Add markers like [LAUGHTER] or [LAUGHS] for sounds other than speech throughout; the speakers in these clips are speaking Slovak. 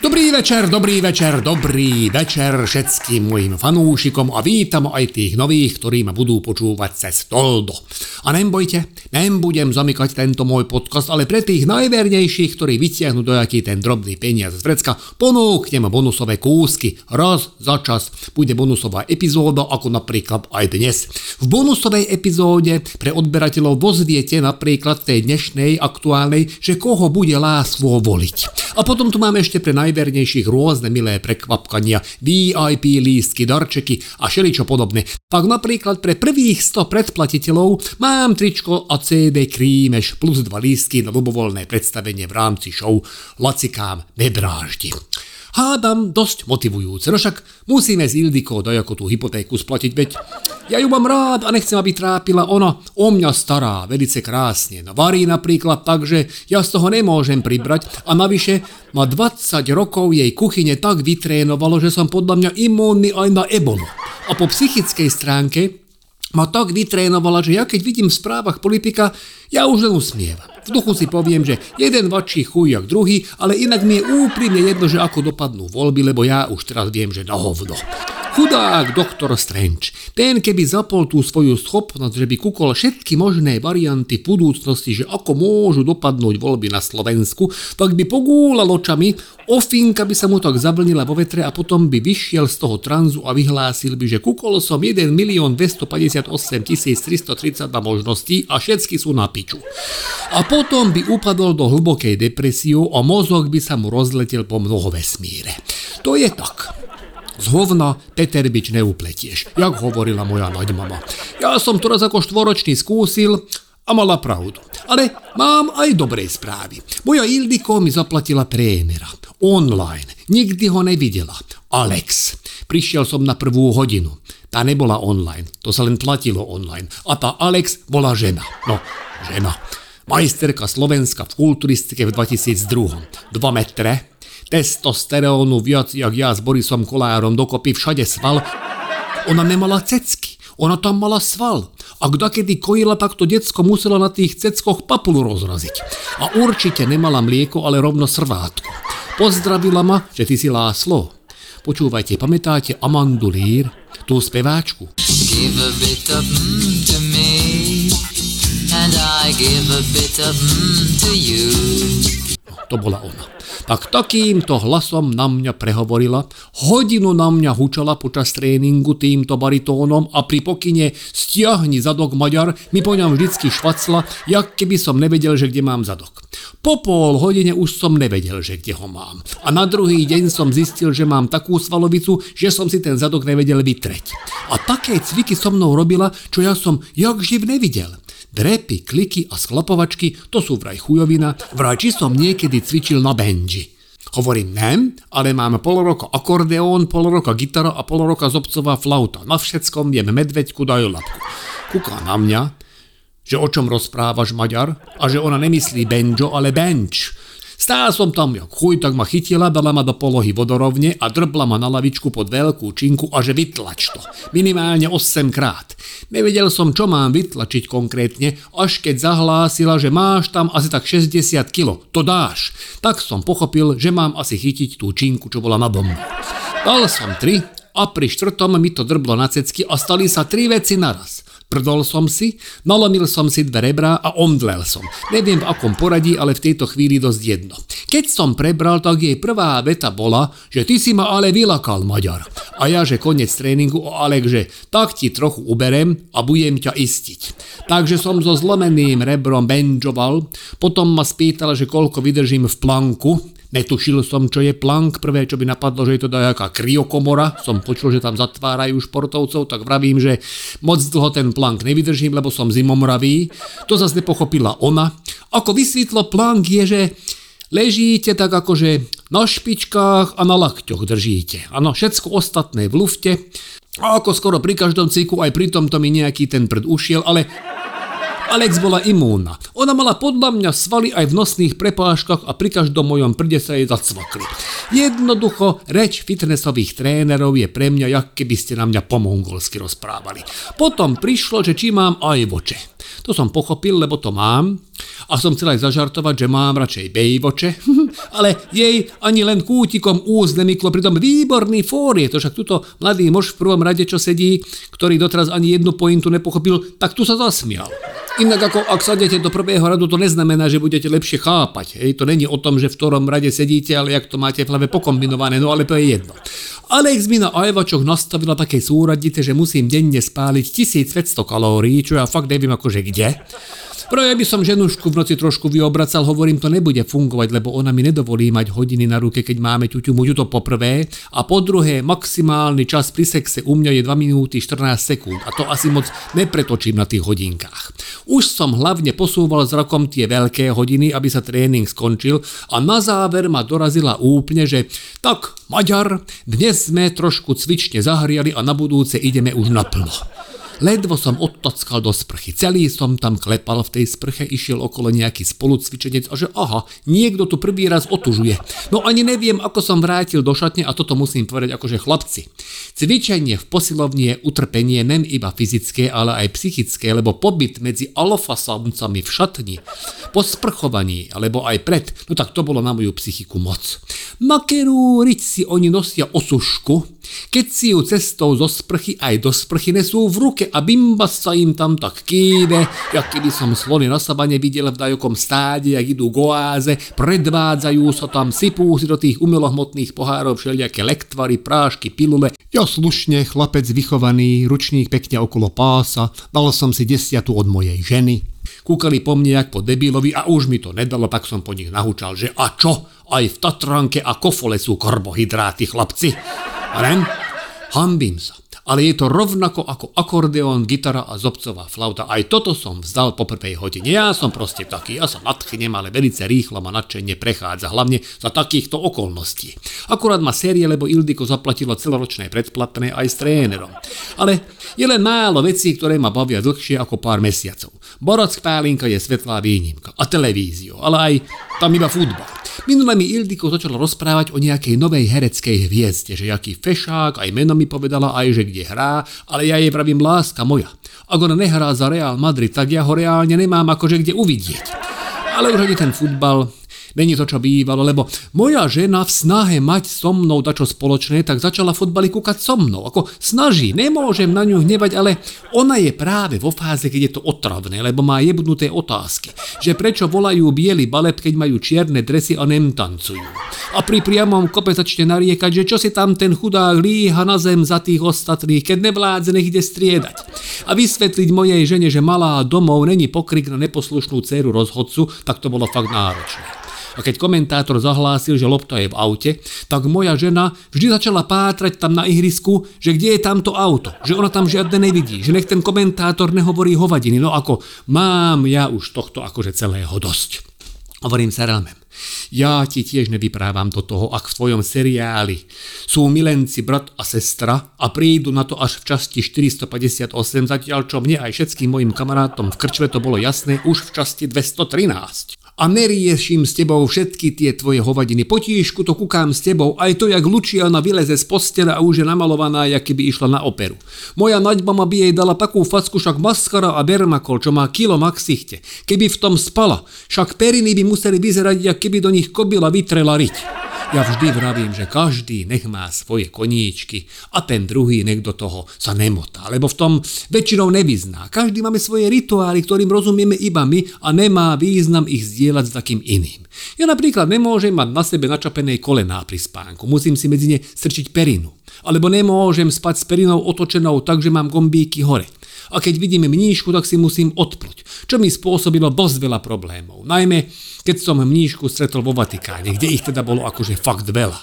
Dobrý večer, dobrý večer, dobrý večer všetkým mojim fanúšikom a vítam aj tých nových, ktorí ma budú počúvať cez Toldo. A nebojte, nebudem zamykať tento môj podcast, ale pre tých najvernejších, ktorí vytiahnu dojaký ten drobný peniaz z vrecka, ponúknem bonusové kúsky. Raz za čas bude bonusová epizóda, ako napríklad aj dnes. V bonusovej epizóde pre odberateľov vozviete napríklad tej dnešnej aktuálnej, že koho bude lásvo voliť. A potom tu máme ešte pre naj najvernejších rôzne milé prekvapkania, VIP lístky, darčeky a šeličo podobné. Tak napríklad pre prvých 100 predplatiteľov mám tričko a CD Krímeš plus dva lístky na ľubovoľné predstavenie v rámci show Lacikám nebráždi. Hádam dosť motivujúce, no však musíme s Ildikou dajako tú hypotéku splatiť, veď ja ju mám rád a nechcem, aby trápila ona o mňa stará, velice krásne. No varí napríklad tak, že ja z toho nemôžem pribrať a navyše ma 20 rokov jej kuchyne tak vytrénovalo, že som podľa mňa imúnny aj na ebolu. A po psychickej stránke ma tak vytrénovala, že ja keď vidím v správach politika, ja už len usmievam. V duchu si poviem, že jeden vačí chuj jak druhý, ale inak mi je úprimne jedno, že ako dopadnú voľby, lebo ja už teraz viem, že na hovno. Chudák doktor Strange. Ten keby zapol tú svoju schopnosť, že by kúkol všetky možné varianty v budúcnosti, že ako môžu dopadnúť voľby na Slovensku, tak by pogúlal očami, ofinka by sa mu tak zablnila vo vetre a potom by vyšiel z toho tranzu a vyhlásil by, že kúkol som 1 milión 258 332 možností a všetky sú na piču. A potom by upadol do hlbokej depresiu a mozog by sa mu rozletel po mnoho vesmíre. To je tak. Z hovna Teterbič neupletieš, jak hovorila moja naďmama. Ja som to raz ako štvoročný skúsil a mala pravdu. Ale mám aj dobré správy. Moja Ildiko mi zaplatila trénera. Online. Nikdy ho nevidela. Alex. Prišiel som na prvú hodinu. Tá nebola online. To sa len platilo online. A tá Alex bola žena. No, žena. Majsterka Slovenska v kulturistike v 2002. 2 metre, testosterónu viac, jak ja s Borisom Kolárom dokopy všade sval. Ona nemala cecky, ona tam mala sval. A kdakedy kojila, tak to decko musela na tých ceckoch papulu rozraziť. A určite nemala mlieko, ale rovno srvátku. Pozdravila ma, že ty si Láslo. Počúvajte, pamätáte Amandu Lír, tú speváčku? Give a bit of mm to me, and I give a bit of mm to you. To bola ona tak takýmto hlasom na mňa prehovorila, hodinu na mňa hučala počas tréningu týmto baritónom a pri pokyne stiahni zadok Maďar mi po ňom vždycky švacla, jak keby som nevedel, že kde mám zadok. Po pol hodine už som nevedel, že kde ho mám. A na druhý deň som zistil, že mám takú svalovicu, že som si ten zadok nevedel vytreť. A také cviky so mnou robila, čo ja som jak živ nevidel. Drepy, kliky a sklapovačky, to sú vraj chujovina, vraj či som niekedy cvičil na benji. Hovorím nem, ale mám pol roka akordeón, pol roka gitara a pol roka zobcová flauta. Na všetkom viem medveďku dajú labku. Kúka na mňa, že o čom rozprávaš Maďar a že ona nemyslí benjo, ale bench. Stál som tam jak chuj, tak ma chytila, dala ma do polohy vodorovne a drbla ma na lavičku pod veľkú činku a že vytlač to. Minimálne 8 krát. Nevedel som, čo mám vytlačiť konkrétne, až keď zahlásila, že máš tam asi tak 60 kg. To dáš. Tak som pochopil, že mám asi chytiť tú činku, čo bola na bombu. Dal som tri a pri štvrtom mi to drblo na cecky a stali sa tri veci naraz. Prdol som si, nalomil som si dve rebrá a omdlel som. Neviem v akom poradí, ale v tejto chvíli dosť jedno. Keď som prebral, tak jej prvá veta bola, že ty si ma ale vylakal, Maďar. A ja, že koniec tréningu o Alek, že tak ti trochu uberem a budem ťa istiť. Takže som so zlomeným rebrom benžoval, potom ma spýtal, že koľko vydržím v planku, Netušil som, čo je plank. Prvé, čo by napadlo, že je to nejaká kriokomora. Som počul, že tam zatvárajú športovcov, tak vravím, že moc dlho ten plank nevydržím, lebo som zimomravý. To zase nepochopila ona. Ako vysvetlo, plank je, že ležíte tak akože na špičkách a na lakťoch držíte. Áno, všetko ostatné v lufte. A ako skoro pri každom cviku, aj pri tomto mi nejaký ten prd ušiel, ale Alex bola imúnna. Ona mala podľa mňa svaly aj v nosných prepážkach a pri každom mojom prde sa jej zacvakli. Jednoducho, reč fitnessových trénerov je pre mňa, jak keby ste na mňa po mongolsky rozprávali. Potom prišlo, že či mám aj voče. To som pochopil, lebo to mám. A som chcel aj zažartovať, že mám radšej bejvoče. [LAUGHS] ale jej ani len kútikom úst nemyklo, pritom výborný fór je to, však tuto mladý muž v prvom rade, čo sedí, ktorý doteraz ani jednu pointu nepochopil, tak tu sa zasmial. Inak ako ak sadete do prvého radu, to neznamená, že budete lepšie chápať. Hej, to není o tom, že v ktorom rade sedíte, ale jak to máte v hlave pokombinované, no ale to je jedno. Alex mi na ajvačoch nastavila také súradice, že musím denne spáliť 1500 kalórií, čo ja fakt neviem akože kde. Pro ja by som ženušku v noci trošku vyobracal, hovorím, to nebude fungovať, lebo ona mi nedovolí mať hodiny na ruke, keď máme ťuťu muťu, to po prvé. A po druhé, maximálny čas pri sexe u mňa je 2 minúty 14 sekúnd a to asi moc nepretočím na tých hodinkách. Už som hlavne posúval s rokom tie veľké hodiny, aby sa tréning skončil a na záver ma dorazila úplne, že tak, Maďar, dnes sme trošku cvične zahriali a na budúce ideme už naplno. Ledvo som odtockal do sprchy. Celý som tam klepal v tej sprche, išiel okolo nejaký spolucvičenec a že aha, niekto tu prvý raz otužuje. No ani neviem, ako som vrátil do šatne a toto musím povedať akože chlapci. Cvičenie v posilovni je utrpenie nem iba fyzické, ale aj psychické, lebo pobyt medzi alfasamcami v šatni, po sprchovaní alebo aj pred, no tak to bolo na moju psychiku moc. Makerú si oni nosia osušku, keď si ju cestou zo sprchy aj do sprchy nesú v ruke a bimba sa im tam tak kýve, jak keby som slony na sabane videl v dajokom stáde, jak idú goáze, predvádzajú sa tam, sypú si do tých umelohmotných pohárov všelijaké lektvary, prášky, pilule. Ja slušne, chlapec vychovaný, ručník pekne okolo pása, dal som si desiatu od mojej ženy. Kúkali po mne jak po debilovi a už mi to nedalo, tak som po nich nahúčal, že a čo, aj v Tatranke a Kofole sú karbohydráty, chlapci. Ale hambím sa. Ale je to rovnako ako akordeón, gitara a zobcová flauta. Aj toto som vzdal po prvej hodine. Ja som proste taký, ja sa nadchnem, ale velice rýchlo ma nadšenie prechádza, hlavne za takýchto okolností. Akurát ma série, lebo Ildiko zaplatilo celoročné predplatné aj s trénerom. Ale je len málo vecí, ktoré ma bavia dlhšie ako pár mesiacov. Borock Pálinka je svetlá výnimka. A televíziu, ale aj tam iba futbal. Minule mi Ildiko začala rozprávať o nejakej novej hereckej hviezde, že jaký fešák, aj meno mi povedala, aj že kde hrá, ale ja jej pravím láska moja. Ak ona nehrá za Real Madrid, tak ja ho reálne nemám akože kde uvidieť. Ale už ani ten futbal, Není to, čo bývalo, lebo moja žena v snahe mať so mnou dačo spoločné, tak začala fotbali kúkať so mnou. Ako snaží, nemôžem na ňu hnevať, ale ona je práve vo fáze, keď je to otravné, lebo má jebnuté otázky. Že prečo volajú biely balet, keď majú čierne dresy a nem. A pri priamom kope začne nariekať, že čo si tam ten chudák líha na zem za tých ostatných, keď nevládze, nech ide striedať. A vysvetliť mojej žene, že malá domov není pokrik na neposlušnú dceru rozhodcu, tak to bolo fakt náročné. A keď komentátor zahlásil, že lopta je v aute, tak moja žena vždy začala pátrať tam na ihrisku, že kde je tamto auto, že ona tam žiadne nevidí, že nech ten komentátor nehovorí hovadiny. No ako, mám ja už tohto akože celého dosť. Hovorím sa Relmem. Ja ti tiež nevyprávam do toho, ak v tvojom seriáli sú milenci brat a sestra a prídu na to až v časti 458, zatiaľ čo mne aj všetkým mojim kamarátom v krčve to bolo jasné už v časti 213 a neriešim s tebou všetky tie tvoje hovadiny. Potíšku to kukám s tebou, aj to, jak Luciana vyleze z postela a už je namalovaná, jak keby išla na operu. Moja naďba by jej dala takú facku, však maskara a bermakol, čo má kilo maxichte. Keby v tom spala, však periny by museli vyzerať, jak keby do nich kobila vytrela riť. Ja vždy vravím, že každý nech má svoje koníčky a ten druhý nech do toho sa nemotá, lebo v tom väčšinou nevyzná. Každý máme svoje rituály, ktorým rozumieme iba my a nemá význam ich zdieľať s takým iným. Ja napríklad nemôžem mať na sebe načapené kolená pri spánku, musím si medzi ne strčiť perinu. Alebo nemôžem spať s perinou otočenou tak, že mám gombíky hore. A keď vidíme mníšku, tak si musím odpluť, čo mi spôsobilo dosť veľa problémov. Najmä keď som mníšku stretol vo Vatikáne, kde ich teda bolo akože fakt veľa.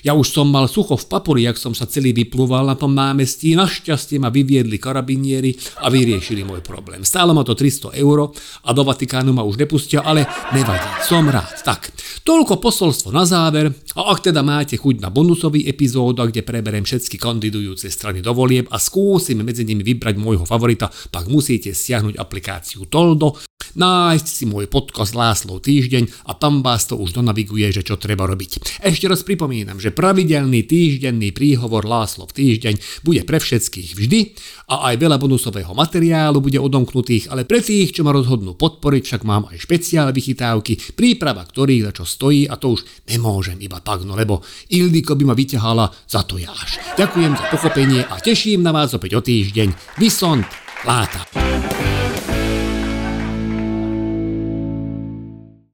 Ja už som mal sucho v papuri, jak som sa celý vyplúval na tom námestí. Našťastie ma vyviedli karabinieri a vyriešili môj problém. Stálo ma to 300 eur a do Vatikánu ma už nepustia, ale nevadí, som rád. Tak, toľko posolstvo na záver a ak teda máte chuť na bonusový epizóda, kde preberem všetky kandidujúce strany do volieb a skúsim medzi nimi vybrať môjho favorita, pak musíte stiahnuť aplikáciu Toldo nájsť si môj podcast Láslov týždeň a tam vás to už donaviguje, že čo treba robiť. Ešte raz pripomínam, že pravidelný týždenný príhovor Láslov týždeň bude pre všetkých vždy a aj veľa bonusového materiálu bude odomknutých, ale pre tých, čo ma rozhodnú podporiť, však mám aj špeciál vychytávky, príprava ktorých za čo stojí a to už nemôžem iba tak, no lebo Ildiko by ma vyťahala za to jáš. Ďakujem za pochopenie a teším na vás opäť o týždeň. Vysont, láta.